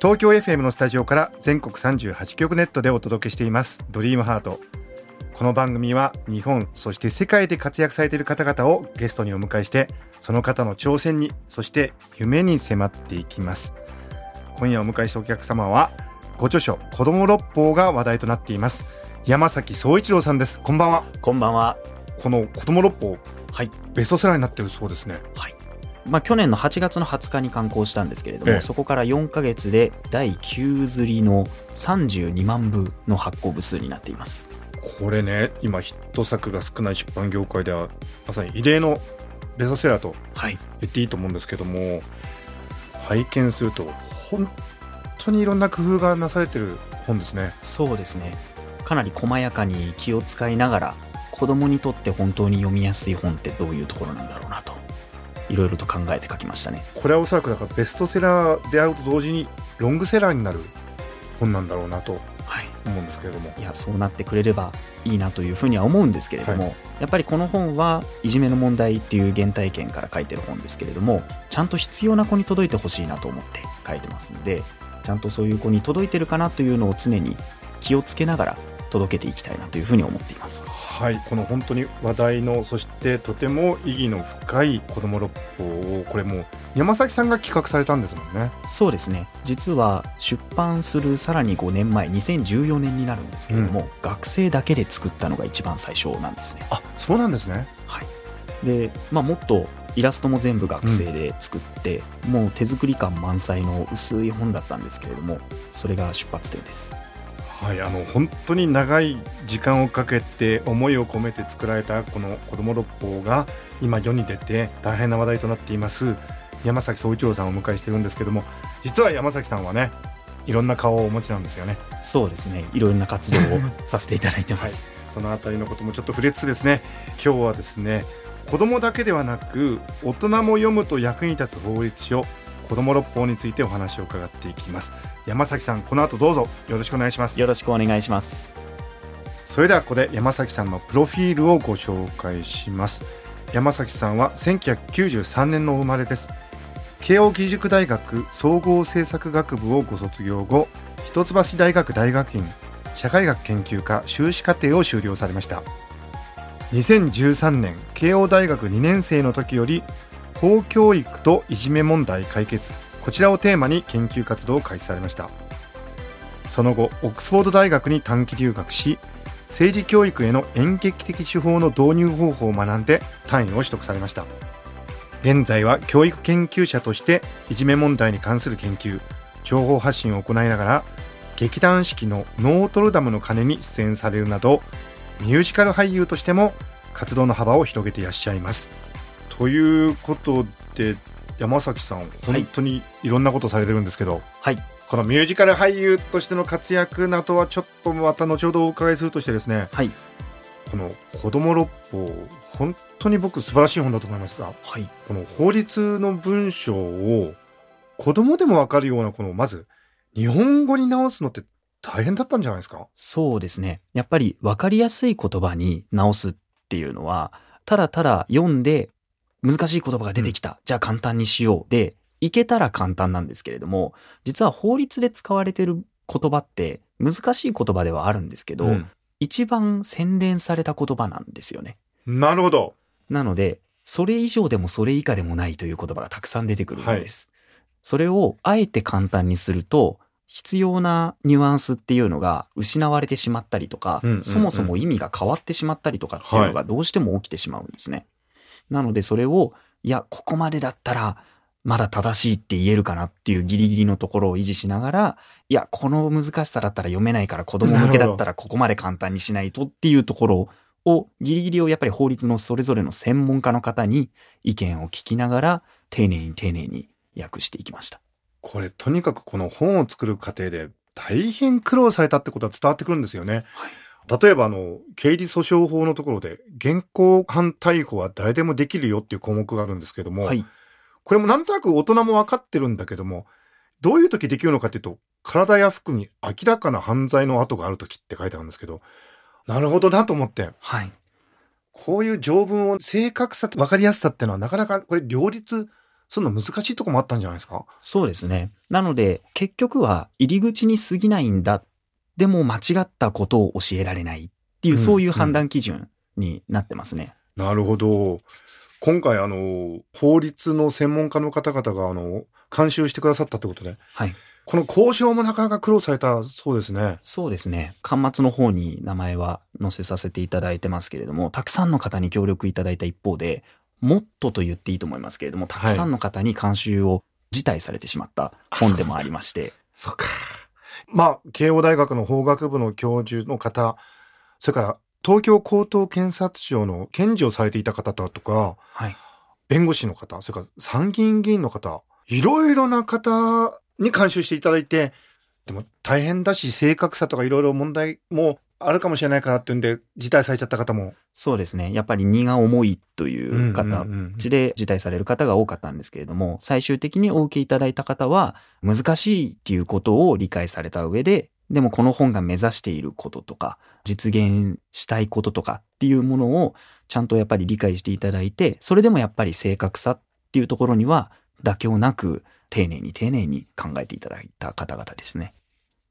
東京 FM のスタジオから全国38局ネットでお届けしています。ドリームハート。この番組は日本そして世界で活躍されている方々をゲストにお迎えしてその方の挑戦にそして夢に迫っていきます。今夜お迎えしたお客様はご著書子供六法が話題となっています。山崎総一郎さんです。こんばんは。こんばんは。この子供六法はい。ベストセラーになってるそうですねまあ、去年の8月の20日に刊行したんですけれども、ええそこから4ヶ月で第9釣りの32万部の発行部数になっています。これね今ヒット作が少ない出版業界ではまさに異例のベストセラーとはい。言っていいと思うんですけども拝見すると本当にいろんな工夫がなされてる本ですねそうですね。かなり細やかに気を使いながら、子供にとって本当に読みやすい本ってどういうところなんだろうなと、いろいろと考えて書きましたね。これはおそらくだからベストセラーであると同時にロングセラーになる本なんだろうなとはい。思うんですけれどもいやそうなってくれればいいなというふうには思うんですけれども、はやっぱりこの本はいじめの問題っていう原体験から書いてる本ですけれどもちゃんと必要な子に届いてほしいなと思って書いてますのでちゃんとそういう子に届いてるかなというのを常に気をつけながら届けていきたいなというふうに思っていますはいこの本当に話題のそしてとても意義の深い子供六法をこれもう山崎さんが企画されたんですもんね。そうですね。実は出版するさらに5年前2014年になるんですけれども、学生だけで作ったのが一番最初なんですね。あそうなんですね。はい、で、まあ、もっとイラストも全部学生で作って、もう手作り感満載の薄い本だったんですけれどもそれが出発点ですはい、あの本当に長い時間をかけて思いを込めて作られたこの子供六法が今世に出て大変な話題となっています山崎総一郎さんをお迎えしてるんですけども実は山崎さんはねいろんな顔をお持ちなんですよね。そうですね。いろんな活動をさせていただいてます、そのあたりのこともちょっと触れつつですね。今日はですね子供だけではなく大人も読むと役に立つ法律書子供六法についてお話を伺っていきます山崎さんこの後どうぞ。よろしくお願いします。よろしくお願いします。それではここで山崎さんのプロフィールをご紹介します。山崎さんは1993年のお生まれです。慶應義塾大学総合政策学部をご卒業後一橋大学大学院社会学研究科修士課程を修了されました。2013年慶応大学2年生の時より法教育といじめ問題解決こちらをテーマに研究活動を開始されました。その後オックスフォード大学に短期留学し政治教育への演劇的手法の導入方法を学んで単位を取得されました。現在は教育研究者としていじめ問題に関する研究情報発信を行いながら劇団四季のノートルダムの鐘に出演されるなどミュージカル俳優としても活動の幅を広げていらっしゃいます。ということで山崎さん本当にいろんなことされてるんですけど、はい。このミュージカル俳優としての活躍などはちょっとまた後ほどお伺いするとしてですねはい。この「子供六法」本当に僕素晴らしい本だと思いますがはい。この法律の文章を子供でもわかるようなこのまず日本語に直すのって大変だったんじゃないですか？そうですね。やっぱり分かりやすい言葉に直すっていうのはただただ読んで難しい言葉が出てきた、じゃあ簡単にしよう。でいけたら簡単なんですけれども実は法律で使われてる言葉って難しい言葉ではあるんですけど、うん。一番洗練された言葉なんですよね。なるほど。なので、それ以上でもそれ以下でもないという言葉がたくさん出てくるんです。それをあえて簡単にすると、必要なニュアンスっていうのが失われてしまったりとか、うんうんうん。そもそも意味が変わってしまったりとかっていうのがどうしても起きてしまうんですね。なのでそれを、いや、ここまでだったら、まだ正しいって言えるかなっていうギリギリのところを維持しながら、いや、この難しさだったら読めないから子供向けだったらここまで簡単にしないとっていうところを、ギリギリをやっぱり法律のそれぞれの専門家の方に意見を聞きながら、丁寧に丁寧に訳していきました。これとにかくこの本を作る過程で大変苦労されたってことは伝わってくるんですよね。例えばあの、刑事訴訟法のところで、現行犯逮捕は誰でもできるよっていう項目があるんですけども、はい。これもなんとなく大人も分かってるんだけども、どういう時できるのかっていうと、体や服に明らかな犯罪の跡がある時って書いてあるんですけど、なるほどなと思って、はい。こういう条文を正確さと分かりやすさっていうのはなかなかこれ両立するの難しいとこもあったんじゃないですか？そうですね。なので、結局は入り口に過ぎないんだ。でも間違ったことを教えられないっていう、うんそういう判断基準になってますね。なるほど。今回あの、法律の専門家の方々があの、監修してくださったってことで、はい。この交渉もなかなか苦労されたそうですね。そうですね。端末の方に名前は載せさせていただいてますけれども、たくさんの方に協力いただいた一方で、もっとと言っていいと思いますけれども、たくさんの方に監修を辞退されてしまった本でもありまして、そうか。まあ、慶応大学の法学部の教授の方、それから東京高等検察庁の検事をされていた方とか、はい。弁護士の方、それから参議院議員の方、いろいろな方に監修していただいて、でも大変だし、正確さとかいろいろ問題もあるかもしれないからっていうんで、辞退されちゃった方も。そうですね。やっぱり荷が重いという方、うんうんうんちで辞退される方が多かったんですけれども、最終的にお受けいただいた方は、難しいっていうことを理解された上で、でもこの本が目指していることとか、実現したいこととかっていうものをちゃんとやっぱり理解していただいて、それでもやっぱり正確さっていうところには妥協なく丁寧に丁寧に考えていただいた方々ですね。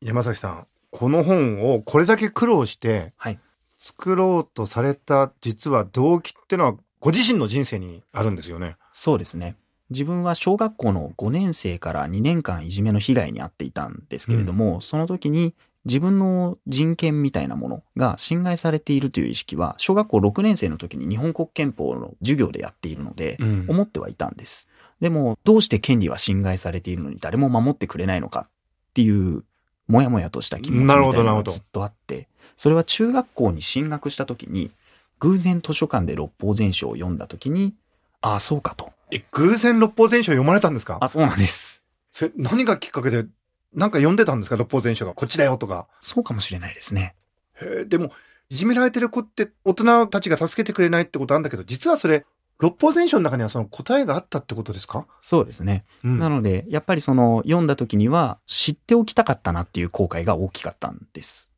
山崎さん、この本をこれだけ苦労してはい。作ろうとされた実は動機ってのはご自身の人生にあるんですよね。そうですね。自分は小学校の5年生から2年間いじめの被害に遭っていたんですけれども、その時に自分の人権みたいなものが侵害されているという意識は、小学校6年生の時に日本国憲法の授業でやっているので、うん思ってはいたんです。でも、どうして権利は侵害されているのに誰も守ってくれないのかっていう、もやもやとした気持ちみたないるなのがずっとあって、それは中学校に進学した時に、偶然図書館で六法全書を読んだ時に、ああ、そうかと。え、偶然六法全書読まれたんですか？あ、そうなんです。それ何がきっかけで、なんか読んでたんですか？六法全書が。こっちだよとか。そうかもしれないですね。へえでも、いじめられてる子って大人たちが助けてくれないってことあるんだけど、実はそれ、六法全書の中にはその答えがあったってことですか、そうですね。うんなので、やっぱりその読んだ時には知っておきたかったなっていう後悔が大きかったんです。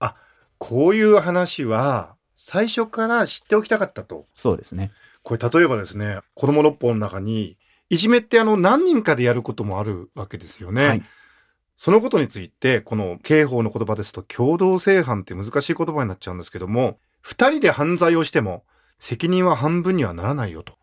こういう話は、最初から知っておきたかったと。そうですね。これ例えばですね、子供六法の中に、いじめってあの何人かでやることもあるわけですよね。はい。そのことについて、この刑法の言葉ですと、共同正犯って難しい言葉になっちゃうんですけども、二人で犯罪をしても、責任は半分にはならないよと。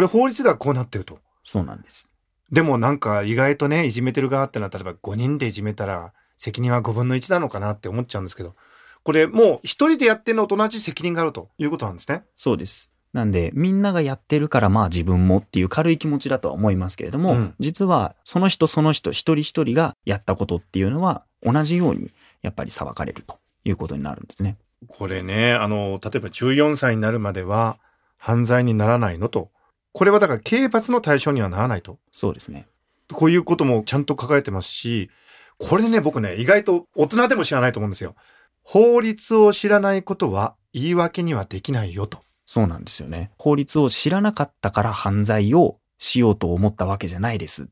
はい。これ法律ではこうなってると。そうなんです。でもなんか意外とね、いじめてる側ってのは、例えば5人でいじめたら、責任は5分の1なのかなって思っちゃうんですけど、これもう一人でやってるのと同じ責任があるということなんですね。そうです。なんで、みんながやってるからまあ自分もっていう軽い気持ちだとは思いますけれども、うん実はその人その人一人一人がやったことっていうのは同じようにやっぱり裁かれるということになるんですね。これね、あの、例えば14歳になるまでは犯罪にならないのと。これはだから刑罰の対象にはならないと。そうですね。こういうこともちゃんと書かれてますし、これでね、僕ね、意外と大人でも知らないと思うんですよ。法律を知らないことは言い訳にはできないよと。そうなんですよね。法律を知らなかったから犯罪をしようと思ったわけじゃないですっ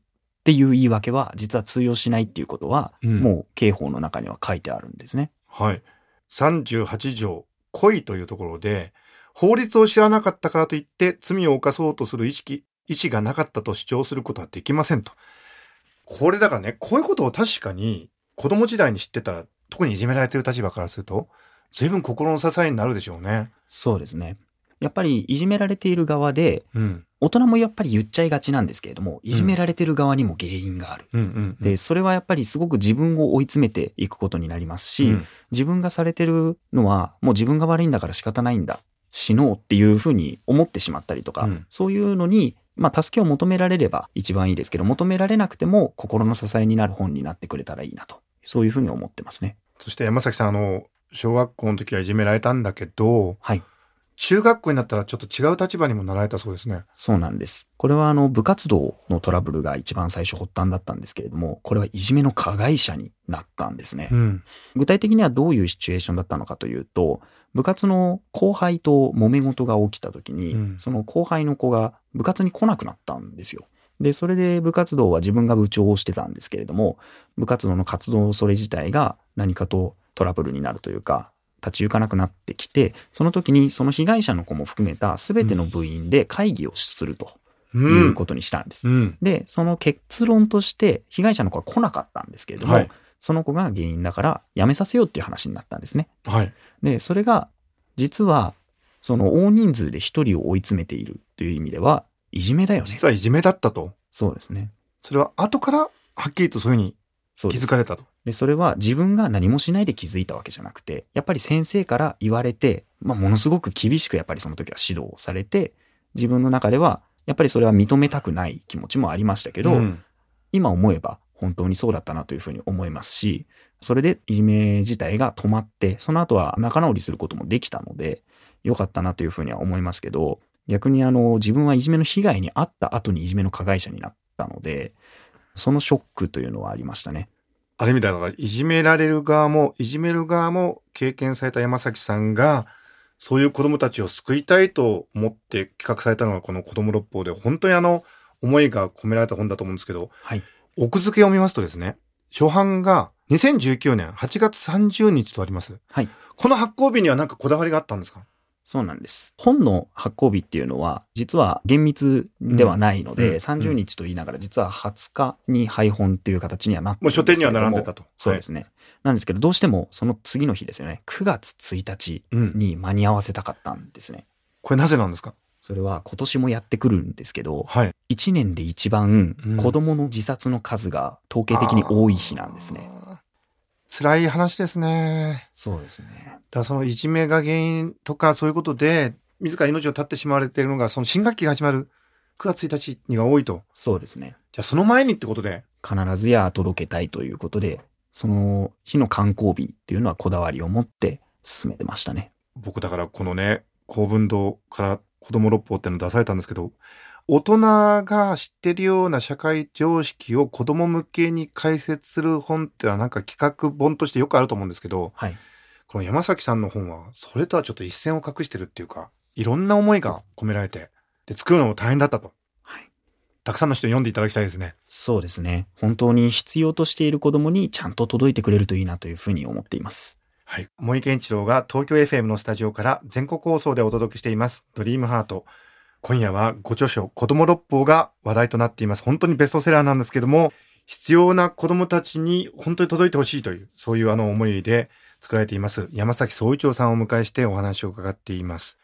ていう言い訳は実は通用しないっていうことは、うんもう刑法の中には書いてあるんですね。はい。38条、恋というところで、法律を知らなかったからといって罪を犯そうとする意識、意思がなかったと主張することはできませんと。これだからね、こういうことを確かに子供時代に知ってたら、特にいじめられてる立場からすると、随分心の支えになるでしょうね。そうですね。やっぱりいじめられている側で、うん。大人もやっぱり言っちゃいがちなんですけれども、いじめられてる側にも原因がある。うんうん、で、それはやっぱりすごく自分を追い詰めていくことになりますし、うん自分がされてるのはもう自分が悪いんだから仕方ないんだ。死のうっていうふうに思ってしまったりとか、うんそういうのに、まあ助けを求められれば一番いいですけど、求められなくても心の支えになる本になってくれたらいいなと。そういうふうに思ってますね。そして山崎さん、あの、小学校の時はいじめられたんだけど、はい。中学校になったらちょっと違う立場にもなられたそうですね。そうなんです。これはあの部活動のトラブルが一番最初発端だったんですけれども、これはいじめの加害者になったんですね。うん。具体的にはどういうシチュエーションだったのかというと、部活の後輩と揉め事が起きた時に、うんその後輩の子が部活に来なくなったんですよ。で、それで部活動は自分が部長をしてたんですけれども、部活動の活動それ自体が何かとトラブルになるというか、立ち行かなくなってきて、その時にその被害者の子も含めた全ての部員で会議をするとう。いうんことにしたんです。うん。で、その結論として、被害者の子は来なかったんですけれども、はいその子が原因だから辞めさせようっていう話になったんですね。はい。で、それが、実は、その大人数で一人を追い詰めているという意味では、いじめだよね。実はいじめだったと。そうですね。それは後からはっきりとそういうふうに気づかれたと。で、それは自分が何もしないで気づいたわけじゃなくて、やっぱり先生から言われて、まあ、ものすごく厳しくやっぱりその時は指導をされて、自分の中では、やっぱりそれは認めたくない気持ちもありましたけど、うん今思えば本当にそうだったなというふうに思いますし、それでいじめ自体が止まって、その後は仲直りすることもできたので、良かったなというふうには思いますけど、逆にあの、自分はいじめの被害に遭った後にいじめの加害者になったので、そのショックというのはありましたね。ある意味ではだからいじめられる側もいじめる側も経験された山崎さんがそういう子供たちを救いたいと思って企画されたのがこの子供六法で本当にあの思いが込められた本だと思うんですけどはい。奥付けを見ますとですね初版が2019年8月30日とありますはい。この発行日には何かこだわりがあったんですか？そうなんです。本の発行日っていうのは、実は厳密ではないので、うんうん30日と言いながら、実は20日に配本っていう形にはなってもう書店には並んでたたとそうですね。なんですけど、どうしてもその次の日ですよね。9月1日うん、に間に合わせたかったんですね。これなぜなんですか？それは今年もやってくるんですけど、はい1年で一番うん子供の自殺の数が統計的に多い日なんですね。辛い話ですねそうですね。だそのいじめが原因とかそういうことで自ら命を絶ってしまわれているのがその新学期が始まる9月1日にが多いと。そうですね。じゃあその前にってことで。必ずや届けたいということで、その日の観光日っていうのはこだわりを持って進めてましたね。僕だからこのね、公文堂から子供六法っていうの出されたんですけど、大人が知ってるような社会常識を子供向けに解説する本ってのはなんか企画本としてよくあると思うんですけど、はい。この山崎さんの本はそれとはちょっと一線を画してるっていうか、いろんな思いが込められて、で、作るのも大変だったと。はい。たくさんの人に読んでいただきたいですね。そうですね。本当に必要としている子供にちゃんと届いてくれるといいなというふうに思っています。はい。森健一郎が東京 FM のスタジオから全国放送でお届けしています。ドリームハート。今夜はご著書、子供六法が話題となっています。本当にベストセラーなんですけども、必要な子供たちに本当に届いてほしいという、そういうあの思いで作られています。山崎総一郎さんをお迎えしてお話を伺っています。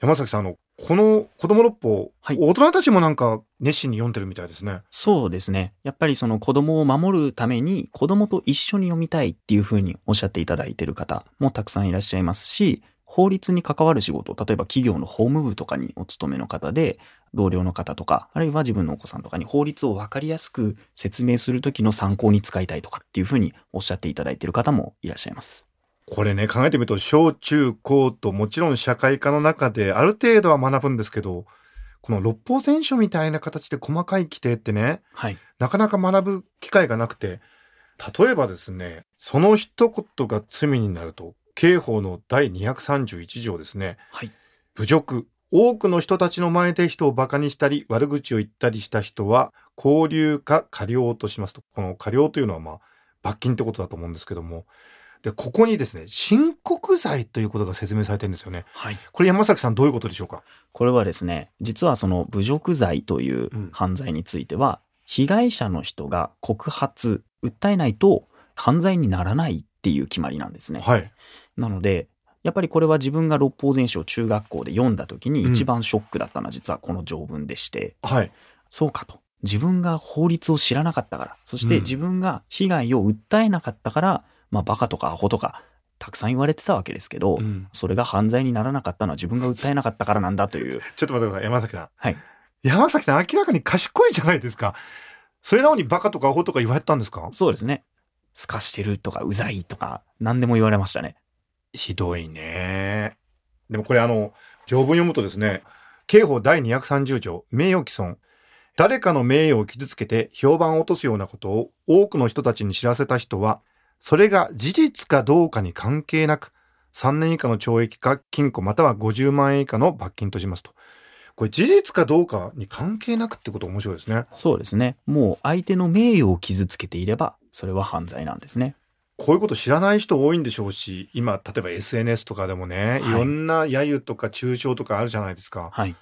山崎さん、あの、この子供六法、はい大人たちもなんか熱心に読んでるみたいですね。そうですね。やっぱりその子供を守るために子供と一緒に読みたいっていうふうにおっしゃっていただいている方もたくさんいらっしゃいますし、法律に関わる仕事、例えば企業の法務部とかにお勤めの方で、同僚の方とか、あるいは自分のお子さんとかに法律を分かりやすく説明するときの参考に使いたいとかっていうふうにおっしゃっていただいている方もいらっしゃいます。これね、考えてみると、小中高ともちろん社会科の中である程度は学ぶんですけど、この六法全書みたいな形で細かい規定ってね、はい。なかなか学ぶ機会がなくて、例えばですね、その一言が罪になると、刑法の第231条ですね、はい。侮辱。多くの人たちの前で人を馬鹿にしたり、悪口を言ったりした人は、拘留か過料としますと。この過料というのは、まあ、罰金ってことだと思うんですけども。で、ここにですね、申告罪ということが説明されてるんですよね。はい。これ山崎さんどういうことでしょうか？これはですね、実はその侮辱罪といううん犯罪については、被害者の人が告発、訴えないと犯罪にならないっていう決まりなんですね。はい。なので、やっぱりこれは自分が六法全書を中学校で読んだ時にうん一番ショックだったのは実はこの条文でして、はい。そうかと。自分が法律を知らなかったから、そしてうん自分が被害を訴えなかったから、まあバカとかアホとかたくさん言われてたわけですけど、うんそれが犯罪にならなかったのは自分が訴えなかったからなんだという。ちょっと待ってください、山崎さん。はい。山崎さん明らかに賢いじゃないですか。それなのにバカとかアホとか言われたんですか？そうですね。すかしてるとか、うざいとか、何でも言われましたね。ひどいね。でもこれあの、条文読むとですね、刑法第230条、名誉毀損。誰かの名誉を傷つけて評判を落とすようなことを多くの人たちに知らせた人は、それが事実かどうかに関係なく、3年以下の懲役か禁錮または50万円以下の罰金としますと。これ事実かどうかに関係なくってこと面白いですね。そうですね。もう相手の名誉を傷つけていれば、それは犯罪なんですね。こういうこと知らない人多いんでしょうし、今、例えば SNS とかでもね、はいいろんな揶揄とか中傷とかあるじゃないですか。はい。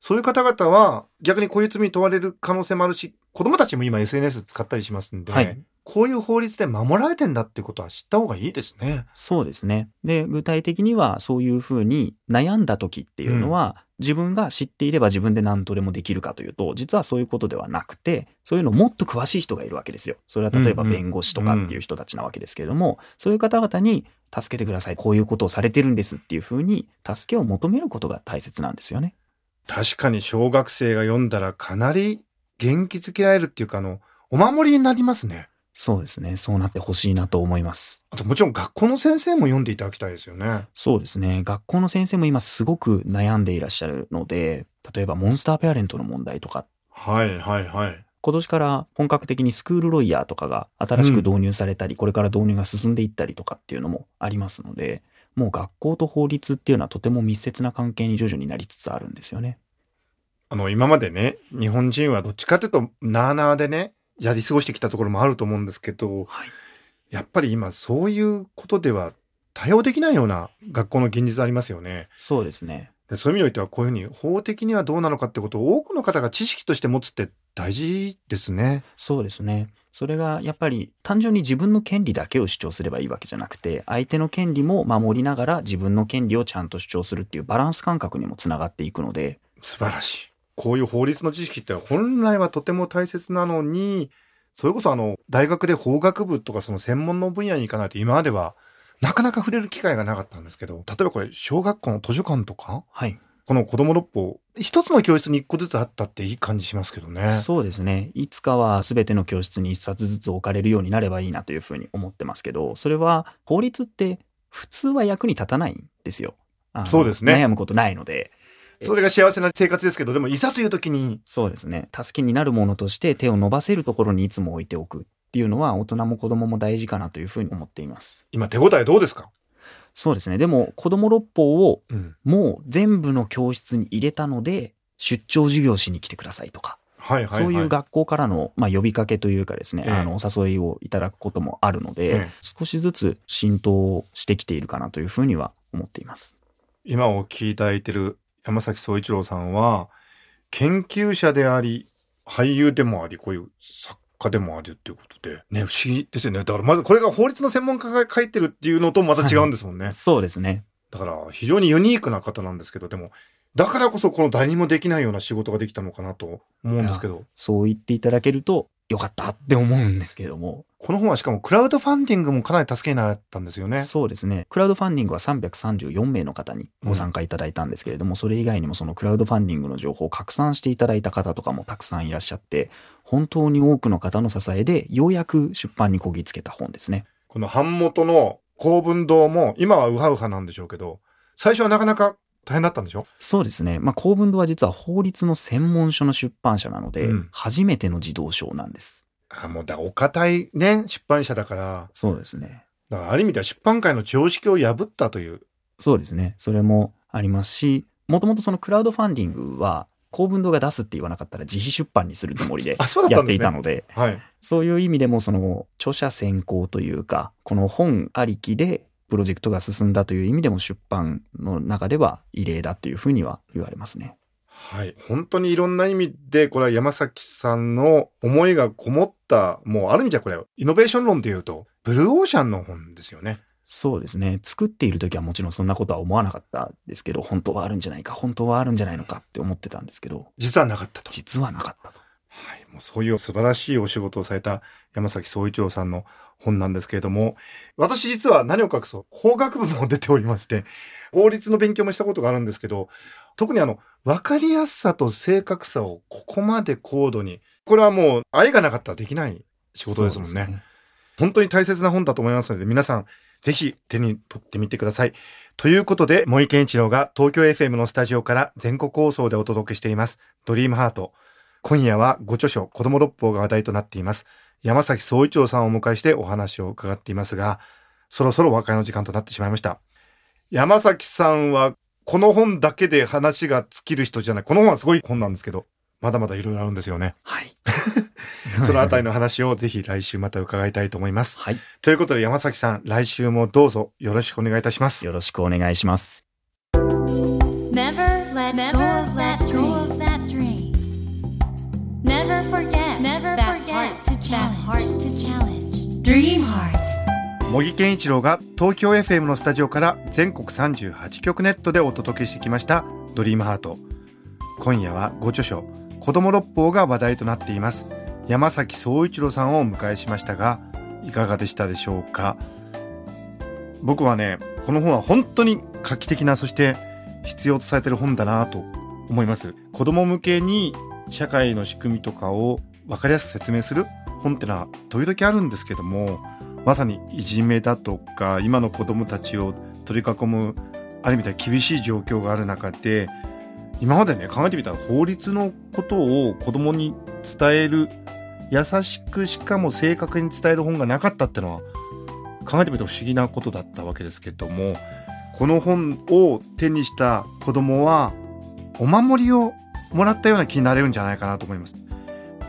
そういう方々は逆にこういう罪に問われる可能性もあるし、子供たちも今 SNS 使ったりしますんで、はいこういう法律で守られてんだってことは知った方がいいですね。そうですね。で、具体的にはそういうふうに悩んだ時っていうのは、自分が知っていれば自分で何とでもできるかというと、実はそういうことではなくて、そういうのもっと詳しい人がいるわけですよ。それは例えばうんうん弁護士とかっていう人たちなわけですけれども、そういう方々に助けてください。こういうことをされてるんですっていうふうに、助けを求めることが大切なんですよね。確かに小学生が読んだらかなり元気づけられるっていうか、あの、お守りになりますね。そうですね。そうなってほしいなと思います。あともちろん学校の先生も読んでいただきたいですよね。そうですね。学校の先生も今すごく悩んでいらっしゃるので、例えばモンスターペアレントの問題とかはいはいはい。今年から本格的にスクールロイヤーとかが新しく導入されたり、これから導入が進んでいったりとかっていうのもありますので、もう学校と法律っていうのはとても密接な関係に徐々になりつつあるんですよね。あの、今までね、日本人はどっちかというと、なあなあでね、やり過ごしてきたところもあると思うんですけど、はい。やっぱり今そういうことでは対応できないような学校の現実ありますよね。そうですね。でそういう意味においてはこういうふうに法的にはどうなのかってことを多くの方が知識として持つって大事ですね。そうですね。それがやっぱり単純に自分の権利だけを主張すればいいわけじゃなくて、相手の権利も守りながら自分の権利をちゃんと主張するっていうバランス感覚にもつながっていくので、素晴らしい。こういう法律の知識って本来はとても大切なのに、それこそあの、大学で法学部とかその専門の分野に行かないと今まではなかなか触れる機会がなかったんですけど、例えばこれ小学校の図書館とか、はい。この子供六法、一つの教室に一個ずつあったっていい感じしますけどね。そうですね。いつかは全ての教室に一冊ずつ置かれるようになればいいなというふうに思ってますけど、それは法律って普通は役に立たないんですよ。そうですね悩むことないので。それが幸せな生活ですけど、でもいざという時に、そうですね。助けになるものとして手を伸ばせるところにいつも置いておくっていうのは大人も子供も大事かなというふうに思っています。今手応えどうですか？そうですね。でも子供六法をうん。もう全部の教室に入れたので、出張授業しに来てくださいとか、はいはい、はい。そういう学校からの、まあ、呼びかけというかですね、ええあの、お誘いをいただくこともあるので、ええ少しずつ浸透してきているかなというふうには思っています。今お聞きいただいてる山崎総一郎さんは、研究者であり、俳優でもあり、こういう作家でもあるっていうことで、ね、不思議ですよね。だからまずこれが法律の専門家が書いてるっていうのとまた違うんですもんね。そうですね。だから非常にユニークな方なんですけど、でも、だからこそこの誰にもできないような仕事ができたのかなと思うんですけど、そう言っていただけると、よかったって思うんですけども、この本はしかもクラウドファンディングもかなり助けになったんですよね。そうですね。クラウドファンディングは334名の方にご参加いただいたんですけれども、それ以外にもそのクラウドファンディングの情報を拡散していただいた方とかもたくさんいらっしゃって、本当に多くの方の支えで、ようやく出版にこぎつけた本ですね。この版元の公文堂も今はウハウハなんでしょうけど、最初はなかなか大変だったんでしょ？そうですね。まあ、公文堂は実は法律の専門書の出版社なので、うん初めての児童書なんです。あもうだ、お堅いね、出版社だから、そうですね。だからある意味では出版界の常識を破ったという。そうですね。それもありますし、もともとそのクラウドファンディングは、公文堂が出すって言わなかったら自費出版にするつもりで やって。いたので、はい。そういう意味でもその著者選考というか、この本ありきでプロジェクトが進んだという意味でも出版の中では異例だというふうには言われますね。はい。本当にいろんな意味で、これは山崎さんの思いがこもった、もうある意味じゃこれ、イノベーション論で言うと、ブルーオーシャンの本ですよね。そうですね。作っている時はもちろんそんなことは思わなかったですけど、本当はあるんじゃないか、本当はあるんじゃないのかって思ってたんですけど、実はなかったと。実はなかったと。はい。もうそういう素晴らしいお仕事をされた山崎総一郎さんの本なんですけれども、私実は何を隠そう、法学部も出ておりまして、法律の勉強もしたことがあるんですけど、特にあの、分かりやすさと正確さをここまで高度に、これはもう愛がなかったらできない仕事ですもんね。そう本当に大切な本だと思いますので、皆さん、ぜひ手に取ってみてください。ということで、森健一郎が東京 FM のスタジオから全国放送でお届けしています、ドリームハート。今夜はご著書、子供六法が話題となっています。山崎総一郎さんをお迎えしてお話を伺っていますが、そろそろ和解の時間となってしまいました。山崎さんは、この本だけで話が尽きる人じゃない。この本はすごい本なんですけど、まだまだいろいろあるんですよね。はい。そのあたりの話をぜひ来週また伺いたいと思います。はい。ということで山崎さん、来週もどうぞよろしくお願いいたします。よろしくお願いします。To challenge. Dream heart. 茂木健一郎が東京 FM のスタジオから全国38局ネットでお届けしてきましたドリームハート今夜はご著書子供六法が話題となっています山崎総一郎さんをお迎えしましたがいかがでしたでしょうか？僕はねこの本は本当に画期的なそして必要とされている本だなと思います子供向けに社会の仕組みとかを分かりやすく説明する本ってのは時々あるんですけどもまさにいじめだとか今の子どもたちを取り囲むある意味では厳しい状況がある中で今までね考えてみたら法律のことを子どもに伝える優しくしかも正確に伝える本がなかったってのは考えてみると不思議なことだったわけですけどもこの本を手にした子どもはお守りをもらったような気になれるんじゃないかなと思います。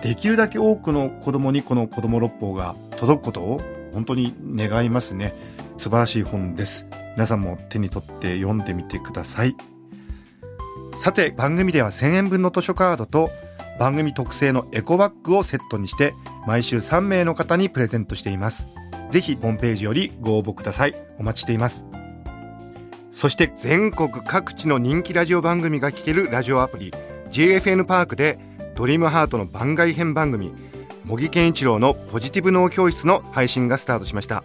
できるだけ多くの子どもにこの子ども六法が届くことを本当に願いますね。素晴らしい本です。皆さんも手に取って読んでみてください。さて番組では1000円分の図書カードと番組特製のエコバッグをセットにして毎週3名の方にプレゼントしています。ぜひホームページよりご応募ください。お待ちしています。そして全国各地の人気ラジオ番組が聴けるラジオアプリ JFN パークでドリームハートの番外編番組茂木健一郎のポジティブ脳教室の配信がスタートしました。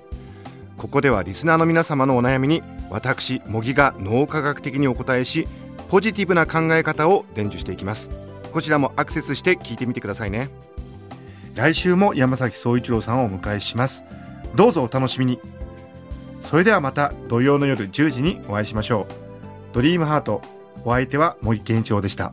ここではリスナーの皆様のお悩みに私茂木が脳科学的にお答えしポジティブな考え方を伝授していきます。こちらもアクセスして聞いてみてくださいね。来週も山崎総一郎さんをお迎えします。どうぞお楽しみに。それではまた土曜の夜10時にお会いしましょう。ドリームハートお相手は茂木健一郎でした。